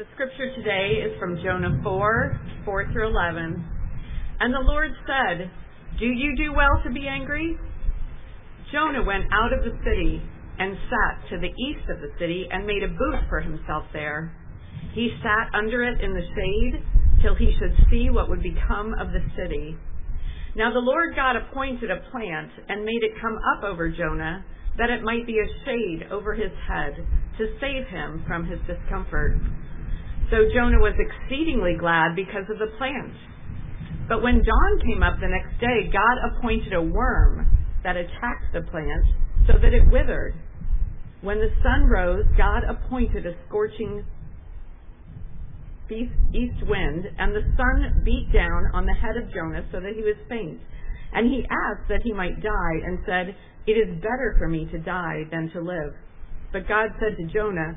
The scripture today is from Jonah 4 4 through 11. And the Lord said, Do you do well to be angry? Jonah went out of the city and sat to the east of the city and made a booth for himself there. He sat under it in the shade till he should see what would become of the city. Now the Lord God appointed a plant and made it come up over Jonah that it might be a shade over his head to save him from his discomfort. So Jonah was exceedingly glad because of the plant. But when dawn came up the next day, God appointed a worm that attacked the plant so that it withered. When the sun rose, God appointed a scorching east wind, and the sun beat down on the head of Jonah so that he was faint. And he asked that he might die, and said, It is better for me to die than to live. But God said to Jonah,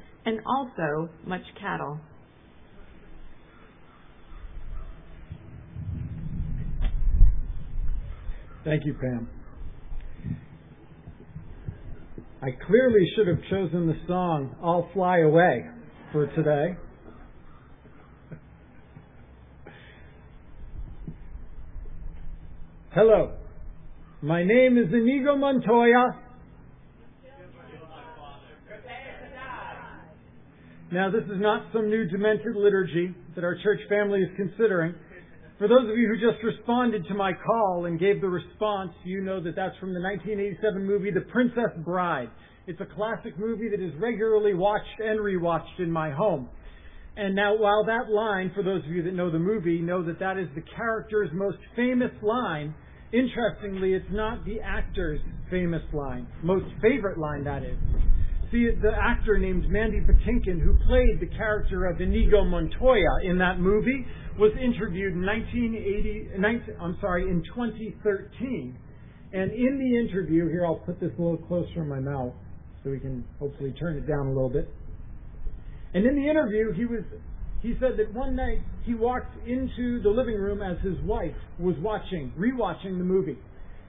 and also much cattle. Thank you, Pam. I clearly should have chosen the song I'll Fly Away for today. Hello. My name is Inigo Montoya, Now, this is not some new demented liturgy that our church family is considering. For those of you who just responded to my call and gave the response, you know that that's from the 1987 movie The Princess Bride. It's a classic movie that is regularly watched and rewatched in my home. And now, while that line, for those of you that know the movie, know that that is the character's most famous line, interestingly, it's not the actor's famous line, most favorite line, that is the, the actor named Mandy Patinkin, who played the character of Inigo Montoya in that movie, was interviewed in 1980, 19, I'm sorry, in 2013. And in the interview, here I'll put this a little closer in my mouth so we can hopefully turn it down a little bit. And in the interview, he was he said that one night he walked into the living room as his wife was watching, rewatching the movie.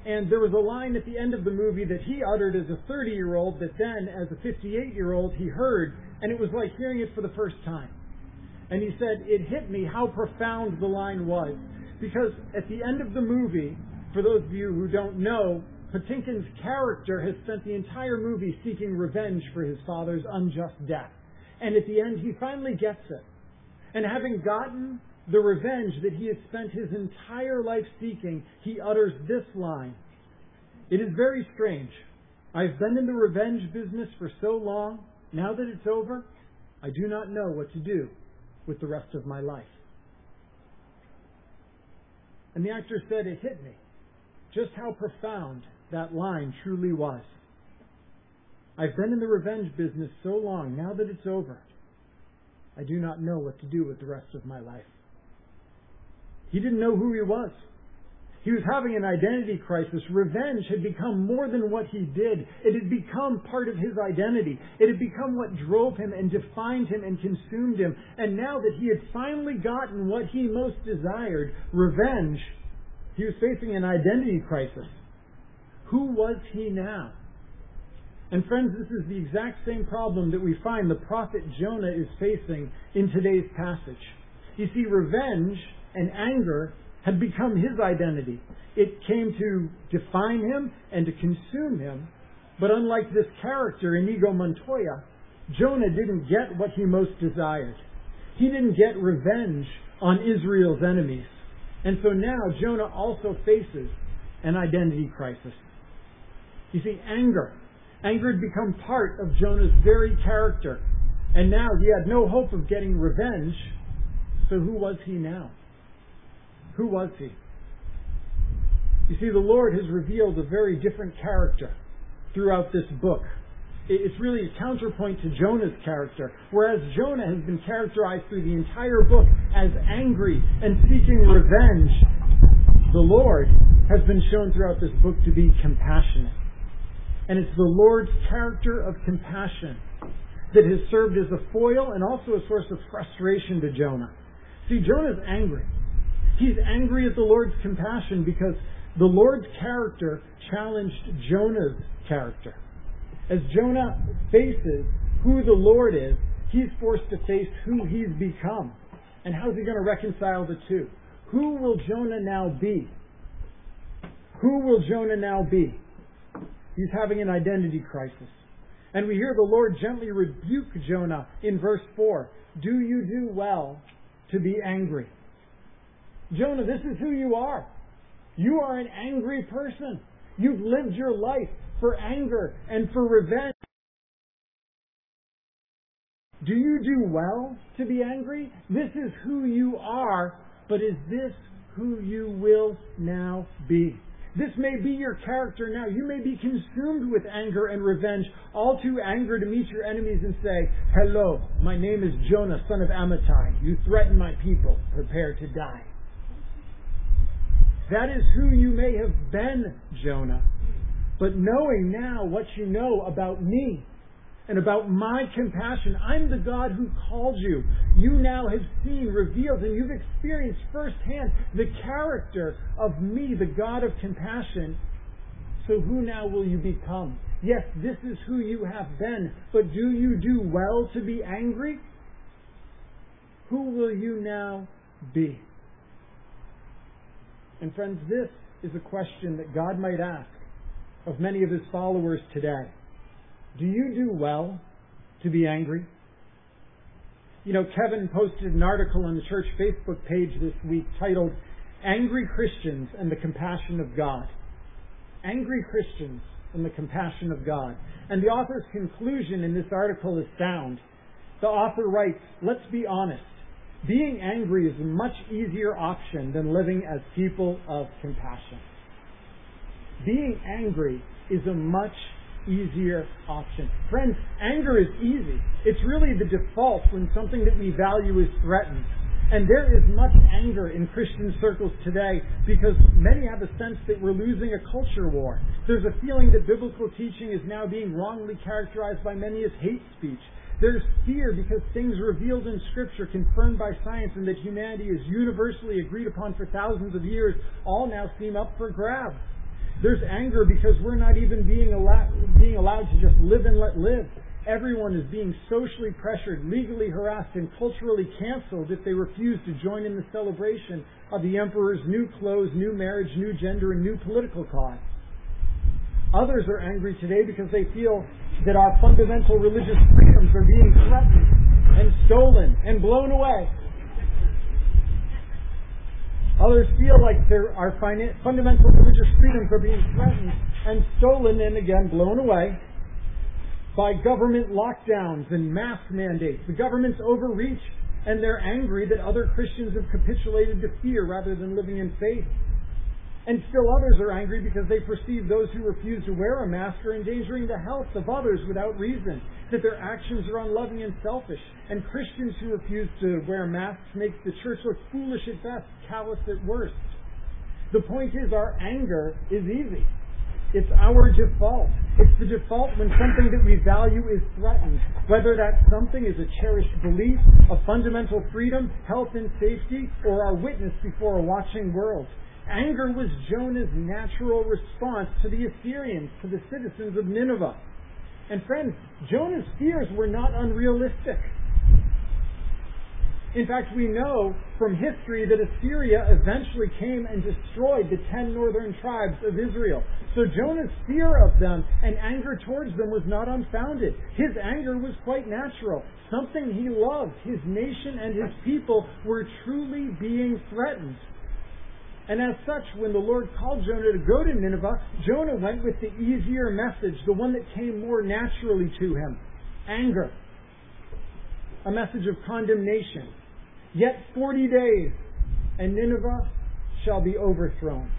And there was a line at the end of the movie that he uttered as a 30 year old that then, as a 58 year old, he heard, and it was like hearing it for the first time. And he said, It hit me how profound the line was. Because at the end of the movie, for those of you who don't know, Patinkin's character has spent the entire movie seeking revenge for his father's unjust death. And at the end, he finally gets it. And having gotten the revenge that he has spent his entire life seeking, he utters this line. It is very strange. I've been in the revenge business for so long, now that it's over, I do not know what to do with the rest of my life. And the actor said it hit me just how profound that line truly was. I've been in the revenge business so long, now that it's over, I do not know what to do with the rest of my life. He didn't know who he was. He was having an identity crisis. Revenge had become more than what he did. It had become part of his identity. It had become what drove him and defined him and consumed him. And now that he had finally gotten what he most desired, revenge, he was facing an identity crisis. Who was he now? And friends, this is the exact same problem that we find the prophet Jonah is facing in today's passage. You see, revenge and anger had become his identity. It came to define him and to consume him. But unlike this character, Inigo Montoya, Jonah didn't get what he most desired. He didn't get revenge on Israel's enemies. And so now Jonah also faces an identity crisis. You see, anger. Anger had become part of Jonah's very character. And now he had no hope of getting revenge. So who was he now? Who was he? You see, the Lord has revealed a very different character throughout this book. it's really a counterpoint to Jonah's character. Whereas Jonah has been characterized through the entire book as angry and seeking revenge, the Lord has been shown throughout this book to be compassionate. And it's the Lord's character of compassion that has served as a foil and also a source of frustration to Jonah. See, Jonah's angry. He's angry at the Lord's compassion because the Lord's character challenged Jonah's character. As Jonah faces who the Lord is, he's forced to face who he's become. And how's he going to reconcile the two? Who will Jonah now be? Who will Jonah now be? He's having an identity crisis. And we hear the Lord gently rebuke Jonah in verse 4. Do you do well to be angry? Jonah, this is who you are. You are an angry person. You've lived your life for anger and for revenge. Do you do well to be angry? This is who you are, but is this who you will now be? This may be your character now. You may be consumed with anger and revenge, all too angry to meet your enemies and say, Hello, my name is Jonah, son of Amittai. You threaten my people. Prepare to die. That is who you may have been, Jonah. But knowing now what you know about me and about my compassion, I'm the God who called you. You now have seen, revealed, and you've experienced firsthand the character of me, the God of compassion. So who now will you become? Yes, this is who you have been, but do you do well to be angry? Who will you now be? And friends, this is a question that God might ask of many of his followers today. Do you do well to be angry? You know, Kevin posted an article on the church Facebook page this week titled Angry Christians and the Compassion of God. Angry Christians and the Compassion of God. And the author's conclusion in this article is sound. The author writes, let's be honest. Being angry is a much easier option than living as people of compassion. Being angry is a much easier option. Friends, anger is easy. It's really the default when something that we value is threatened. And there is much anger in Christian circles today because many have a sense that we're losing a culture war. There's a feeling that biblical teaching is now being wrongly characterized by many as hate speech. There's fear because things revealed in Scripture, confirmed by science, and that humanity is universally agreed upon for thousands of years, all now seem up for grabs. There's anger because we're not even being allowed, being allowed to just live and let live. Everyone is being socially pressured, legally harassed, and culturally canceled if they refuse to join in the celebration of the emperor's new clothes, new marriage, new gender, and new political cause. Others are angry today because they feel that our fundamental religious freedoms are being threatened and stolen and blown away. Others feel like our fundamental religious freedoms are being threatened and stolen and again blown away by government lockdowns and mask mandates. The government's overreach and they're angry that other Christians have capitulated to fear rather than living in faith. And still others are angry because they perceive those who refuse to wear a mask are endangering the health of others without reason, that their actions are unloving and selfish. And Christians who refuse to wear masks make the church look foolish at best, callous at worst. The point is our anger is easy. It's our default. It's the default when something that we value is threatened, whether that something is a cherished belief, a fundamental freedom, health and safety, or our witness before a watching world. Anger was Jonah's natural response to the Assyrians, to the citizens of Nineveh. And friends, Jonah's fears were not unrealistic. In fact, we know from history that Assyria eventually came and destroyed the ten northern tribes of Israel. So Jonah's fear of them and anger towards them was not unfounded. His anger was quite natural. Something he loved, his nation and his people, were truly being threatened. And as such, when the Lord called Jonah to go to Nineveh, Jonah went with the easier message, the one that came more naturally to him anger. A message of condemnation. Yet 40 days, and Nineveh shall be overthrown.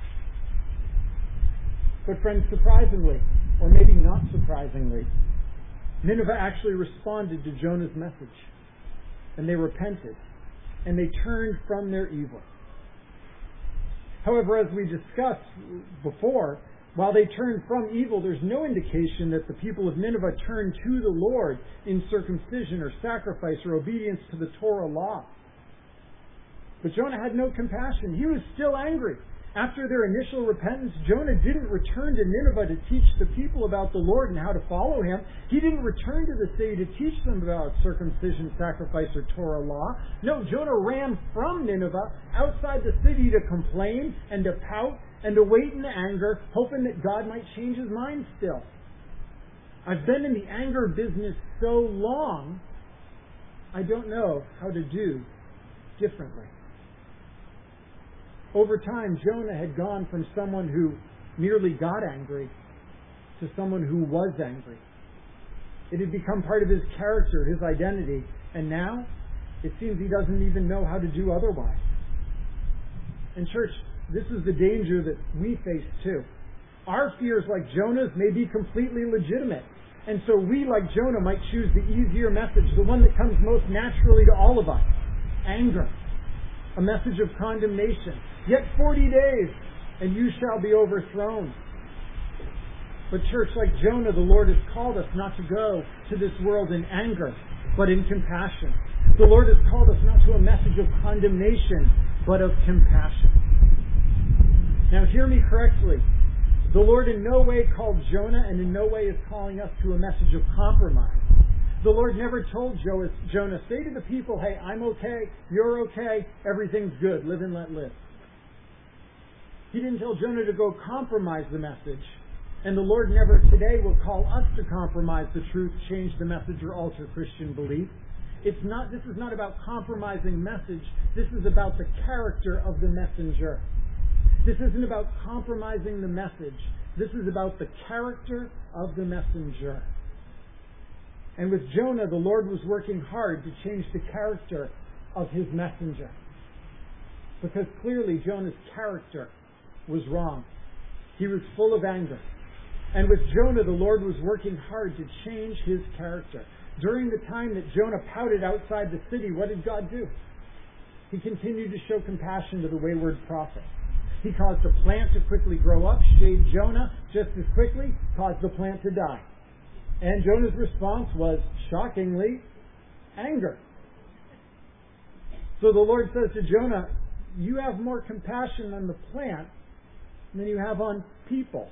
But, friends, surprisingly, or maybe not surprisingly, Nineveh actually responded to Jonah's message, and they repented, and they turned from their evil. However, as we discussed before, while they turned from evil, there's no indication that the people of Nineveh turned to the Lord in circumcision or sacrifice or obedience to the Torah law. But Jonah had no compassion. He was still angry. After their initial repentance, Jonah didn't return to Nineveh to teach the people about the Lord and how to follow him. He didn't return to the city to teach them about circumcision, sacrifice, or Torah law. No, Jonah ran from Nineveh outside the city to complain and to pout and to wait in anger, hoping that God might change his mind still. I've been in the anger business so long, I don't know how to do differently. Over time, Jonah had gone from someone who merely got angry to someone who was angry. It had become part of his character, his identity, and now it seems he doesn't even know how to do otherwise. And, church, this is the danger that we face too. Our fears, like Jonah's, may be completely legitimate. And so we, like Jonah, might choose the easier message, the one that comes most naturally to all of us anger, a message of condemnation. Yet 40 days, and you shall be overthrown. But, church, like Jonah, the Lord has called us not to go to this world in anger, but in compassion. The Lord has called us not to a message of condemnation, but of compassion. Now, hear me correctly. The Lord in no way called Jonah and in no way is calling us to a message of compromise. The Lord never told Jonah, say to the people, hey, I'm okay, you're okay, everything's good, live and let live. He didn't tell Jonah to go compromise the message. And the Lord never today will call us to compromise the truth, change the message, or alter Christian belief. It's not, this is not about compromising message. This is about the character of the messenger. This isn't about compromising the message. This is about the character of the messenger. And with Jonah, the Lord was working hard to change the character of his messenger. Because clearly Jonah's character was wrong. He was full of anger. And with Jonah, the Lord was working hard to change his character. During the time that Jonah pouted outside the city, what did God do? He continued to show compassion to the wayward prophet. He caused the plant to quickly grow up, shaved Jonah just as quickly, caused the plant to die. And Jonah's response was, shockingly, anger. So the Lord says to Jonah, You have more compassion on the plant than you have on people.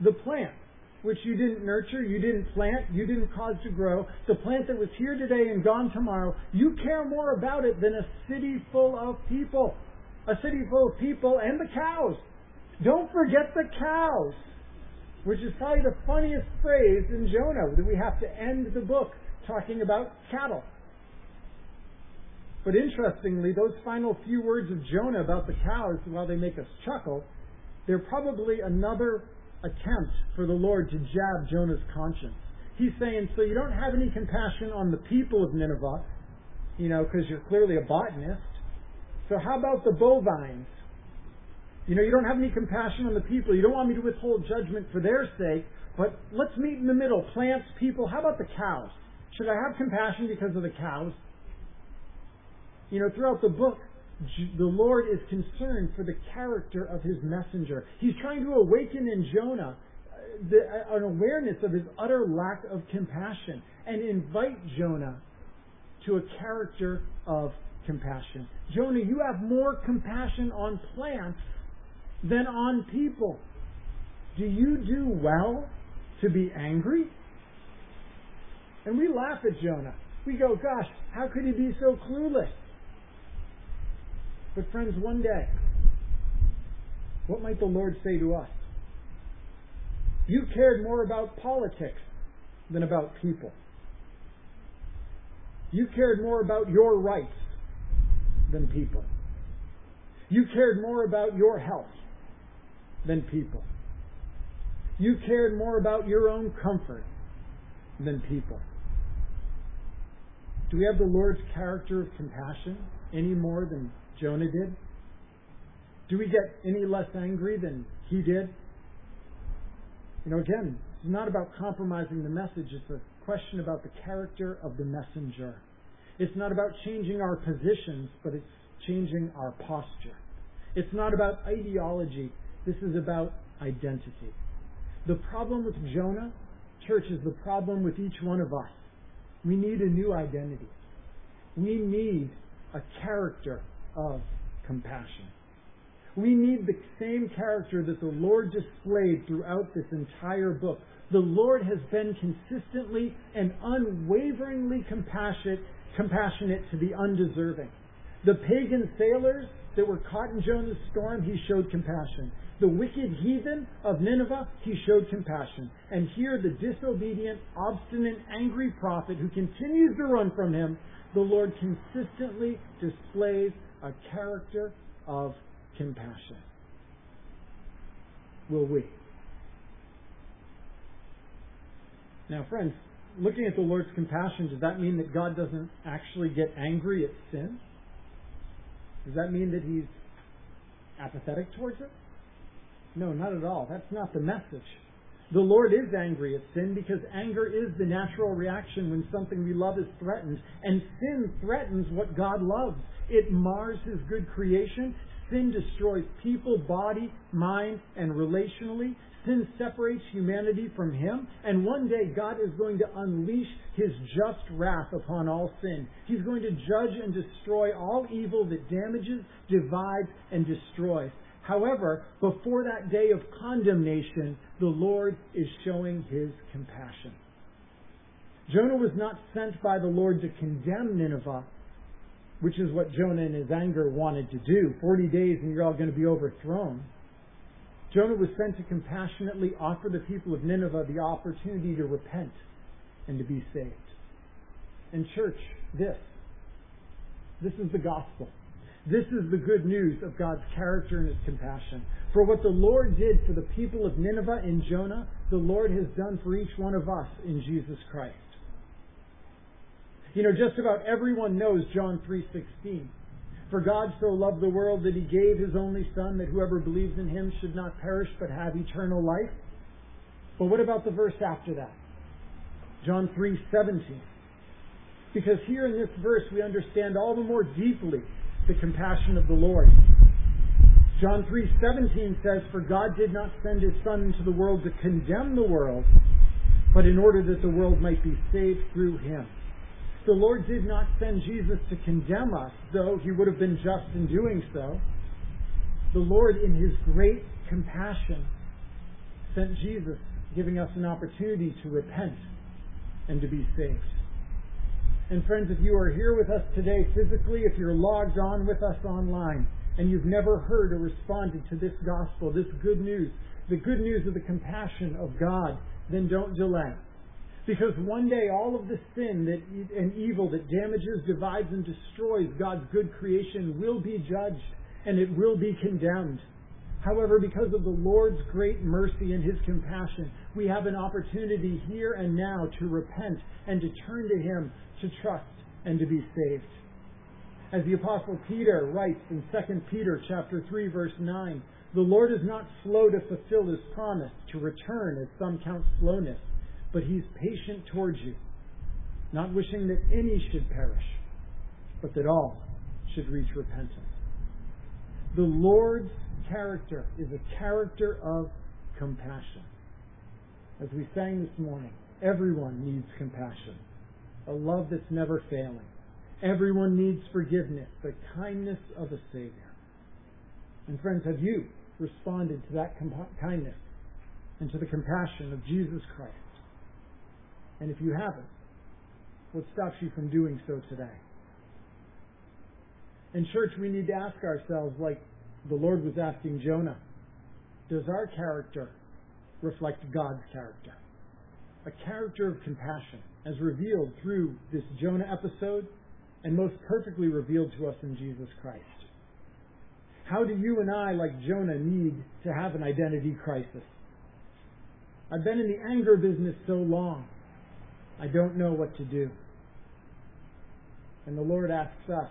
The plant which you didn't nurture, you didn't plant, you didn't cause to grow, the plant that was here today and gone tomorrow, you care more about it than a city full of people. A city full of people and the cows. Don't forget the cows, which is probably the funniest phrase in Jonah that we have to end the book talking about cattle. But interestingly, those final few words of Jonah about the cows, while they make us chuckle, they're probably another attempt for the Lord to jab Jonah's conscience. He's saying, so you don't have any compassion on the people of Nineveh, you know, because you're clearly a botanist. So how about the bovines? You know, you don't have any compassion on the people. You don't want me to withhold judgment for their sake, but let's meet in the middle. Plants, people. How about the cows? Should I have compassion because of the cows? You know, throughout the book, the Lord is concerned for the character of his messenger. He's trying to awaken in Jonah uh, the, uh, an awareness of his utter lack of compassion and invite Jonah to a character of compassion. Jonah, you have more compassion on plants than on people. Do you do well to be angry? And we laugh at Jonah. We go, gosh, how could he be so clueless? But, friends, one day, what might the Lord say to us? You cared more about politics than about people. You cared more about your rights than people. You cared more about your health than people. You cared more about your own comfort than people. Do we have the Lord's character of compassion any more than Jonah did? Do we get any less angry than he did? You know, again, It's not about compromising the message, it's a question about the character of the messenger. It's not about changing our positions, but it's changing our posture. It's not about ideology, this is about identity. The problem with Jonah, church, is the problem with each one of us. We need a new identity. We need a character of compassion. We need the same character that the Lord displayed throughout this entire book. The Lord has been consistently and unwaveringly compassionate, compassionate to the undeserving. The pagan sailors that were caught in Jonah's storm, he showed compassion. The wicked heathen of Nineveh, he showed compassion. And here, the disobedient, obstinate, angry prophet who continues to run from him, the Lord consistently displays a character of compassion. Will we? Now, friends, looking at the Lord's compassion, does that mean that God doesn't actually get angry at sin? Does that mean that he's apathetic towards it? No, not at all. That's not the message. The Lord is angry at sin because anger is the natural reaction when something we love is threatened. And sin threatens what God loves. It mars His good creation. Sin destroys people, body, mind, and relationally. Sin separates humanity from Him. And one day God is going to unleash His just wrath upon all sin. He's going to judge and destroy all evil that damages, divides, and destroys. However, before that day of condemnation, the Lord is showing his compassion. Jonah was not sent by the Lord to condemn Nineveh, which is what Jonah in his anger wanted to do. Forty days and you're all going to be overthrown. Jonah was sent to compassionately offer the people of Nineveh the opportunity to repent and to be saved. And church, this, this is the gospel. This is the good news of God's character and His compassion. For what the Lord did for the people of Nineveh in Jonah, the Lord has done for each one of us in Jesus Christ. You know, just about everyone knows John 3:16. For God so loved the world that he gave his only son that whoever believes in him should not perish but have eternal life. But what about the verse after that? John 3:17. Because here in this verse we understand all the more deeply the compassion of the Lord. John 3:17 says, "For God did not send his son into the world to condemn the world, but in order that the world might be saved through him." The Lord did not send Jesus to condemn us, though he would have been just in doing so. The Lord, in his great compassion, sent Jesus, giving us an opportunity to repent and to be saved. And friends, if you are here with us today physically, if you're logged on with us online, and you've never heard or responded to this gospel, this good news, the good news of the compassion of God, then don't delay. Because one day all of the sin that, and evil that damages, divides, and destroys God's good creation will be judged and it will be condemned. However, because of the Lord's great mercy and His compassion, we have an opportunity here and now to repent and to turn to Him to trust and to be saved. As the apostle Peter writes in 2 Peter chapter 3 verse 9, the Lord is not slow to fulfill his promise to return as some count slowness, but he's patient towards you, not wishing that any should perish, but that all should reach repentance. The Lord's character is a character of compassion. As we sang this morning, everyone needs compassion a love that's never failing. Everyone needs forgiveness, the kindness of a Savior. And friends, have you responded to that comp- kindness and to the compassion of Jesus Christ? And if you haven't, what stops you from doing so today? In church, we need to ask ourselves, like the Lord was asking Jonah, does our character reflect God's character? A character of compassion as revealed through this Jonah episode and most perfectly revealed to us in Jesus Christ. How do you and I, like Jonah, need to have an identity crisis? I've been in the anger business so long, I don't know what to do. And the Lord asks us,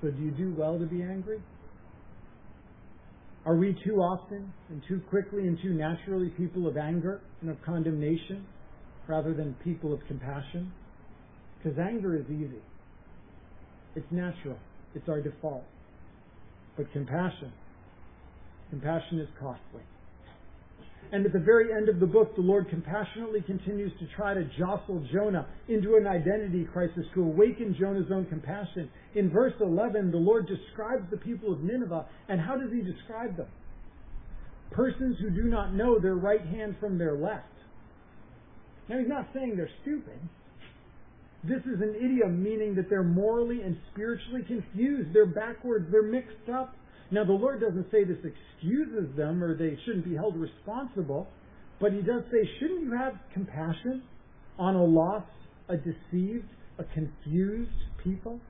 so do you do well to be angry? Are we too often and too quickly and too naturally people of anger and of condemnation rather than people of compassion? Because anger is easy. It's natural. It's our default. But compassion, compassion is costly. And at the very end of the book, the Lord compassionately continues to try to jostle Jonah into an identity crisis to awaken Jonah's own compassion. In verse 11, the Lord describes the people of Nineveh, and how does he describe them? Persons who do not know their right hand from their left. Now, he's not saying they're stupid. This is an idiom meaning that they're morally and spiritually confused. They're backwards. They're mixed up. Now, the Lord doesn't say this excuses them or they shouldn't be held responsible, but He does say, shouldn't you have compassion on a lost, a deceived, a confused people?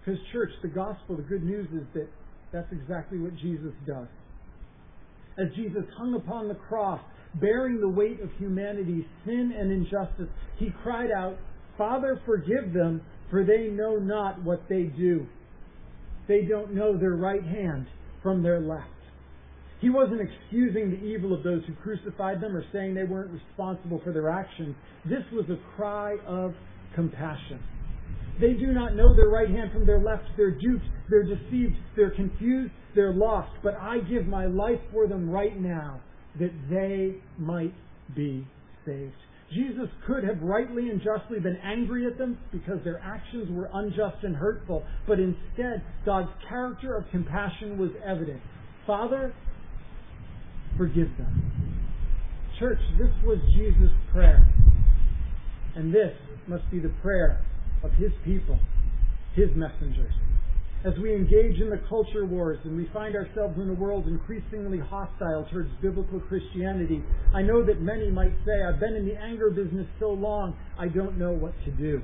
Because, church, the gospel, the good news is that that's exactly what Jesus does. As Jesus hung upon the cross, bearing the weight of humanity's sin and injustice, he cried out, Father, forgive them, for they know not what they do. They don't know their right hand from their left. He wasn't excusing the evil of those who crucified them or saying they weren't responsible for their actions. This was a cry of compassion. They do not know their right hand from their left. They're duped. They're deceived. They're confused. They're lost. But I give my life for them right now that they might be saved. Jesus could have rightly and justly been angry at them because their actions were unjust and hurtful, but instead, God's character of compassion was evident. Father, forgive them. Church, this was Jesus' prayer. And this must be the prayer of his people, his messengers as we engage in the culture wars and we find ourselves in a world increasingly hostile towards biblical Christianity, I know that many might say, I've been in the anger business so long, I don't know what to do.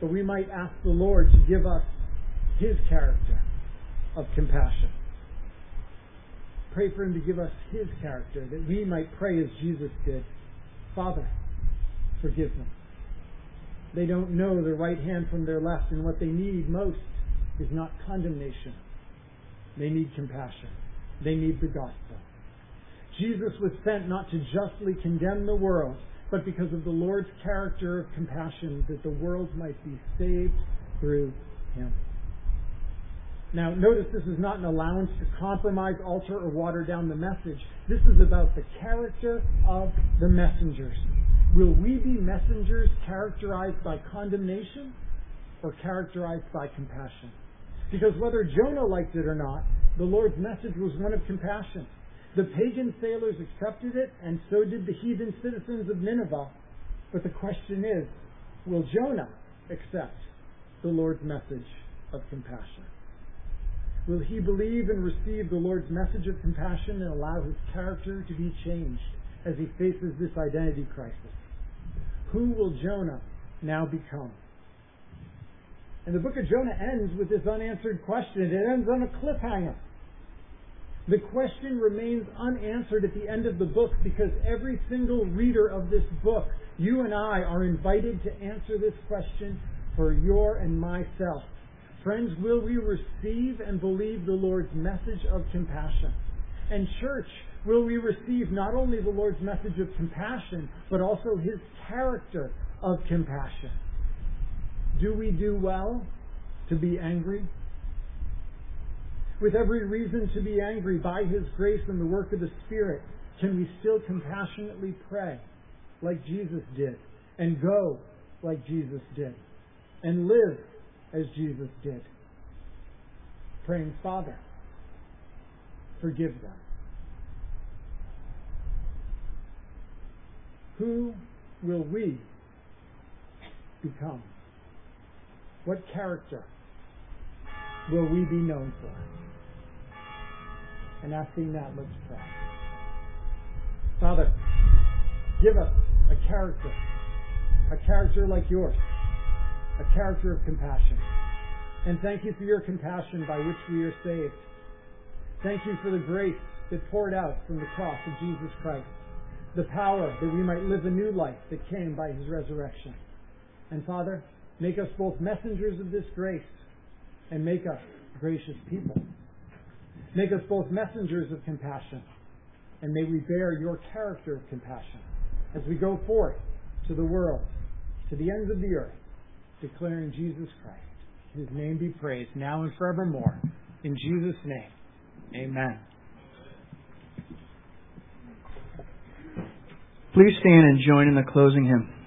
But we might ask the Lord to give us His character of compassion. Pray for Him to give us His character, that we might pray as Jesus did Father, forgive them. They don't know their right hand from their left, and what they need most is not condemnation. They need compassion. They need the gospel. Jesus was sent not to justly condemn the world, but because of the Lord's character of compassion, that the world might be saved through him. Now, notice this is not an allowance to compromise, alter, or water down the message. This is about the character of the messengers. Will we be messengers characterized by condemnation or characterized by compassion? Because whether Jonah liked it or not, the Lord's message was one of compassion. The pagan sailors accepted it, and so did the heathen citizens of Nineveh. But the question is, will Jonah accept the Lord's message of compassion? Will he believe and receive the Lord's message of compassion and allow his character to be changed as he faces this identity crisis? Who will Jonah now become? And the book of Jonah ends with this unanswered question. It ends on a cliffhanger. The question remains unanswered at the end of the book because every single reader of this book, you and I, are invited to answer this question for your and myself. Friends, will we receive and believe the Lord's message of compassion? And church, will we receive not only the Lord's message of compassion, but also His character of compassion? Do we do well to be angry? With every reason to be angry by His grace and the work of the Spirit, can we still compassionately pray like Jesus did, and go like Jesus did, and live as Jesus did? Praying, Father, forgive them. Who will we become? What character will we be known for? And asking that, let's pray. Father, give us a character, a character like yours, a character of compassion. And thank you for your compassion by which we are saved. Thank you for the grace that poured out from the cross of Jesus Christ, the power that we might live a new life that came by his resurrection. And Father, Make us both messengers of this grace and make us gracious people. Make us both messengers of compassion, and may we bear your character of compassion as we go forth to the world, to the ends of the earth, declaring Jesus Christ. His name be praised now and forevermore. In Jesus' name, amen. Please stand and join in the closing hymn.